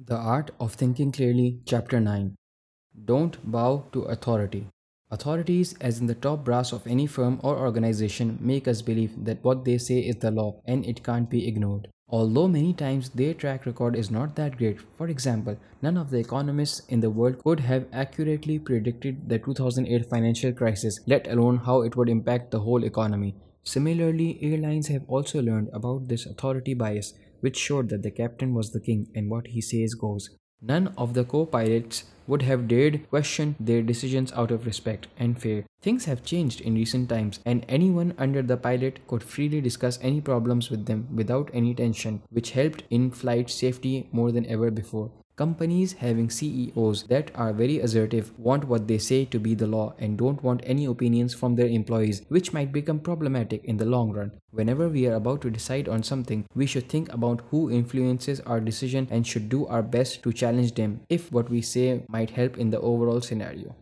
The Art of Thinking Clearly, Chapter 9 Don't Bow to Authority. Authorities, as in the top brass of any firm or organization, make us believe that what they say is the law and it can't be ignored. Although many times their track record is not that great, for example, none of the economists in the world could have accurately predicted the 2008 financial crisis, let alone how it would impact the whole economy. Similarly, airlines have also learned about this authority bias which showed that the captain was the king and what he says goes. None of the co pilots would have dared question their decisions out of respect and fear. Things have changed in recent times, and anyone under the pilot could freely discuss any problems with them without any tension, which helped in flight safety more than ever before. Companies having CEOs that are very assertive want what they say to be the law and don't want any opinions from their employees, which might become problematic in the long run. Whenever we are about to decide on something, we should think about who influences our decision and should do our best to challenge them if what we say might help in the overall scenario.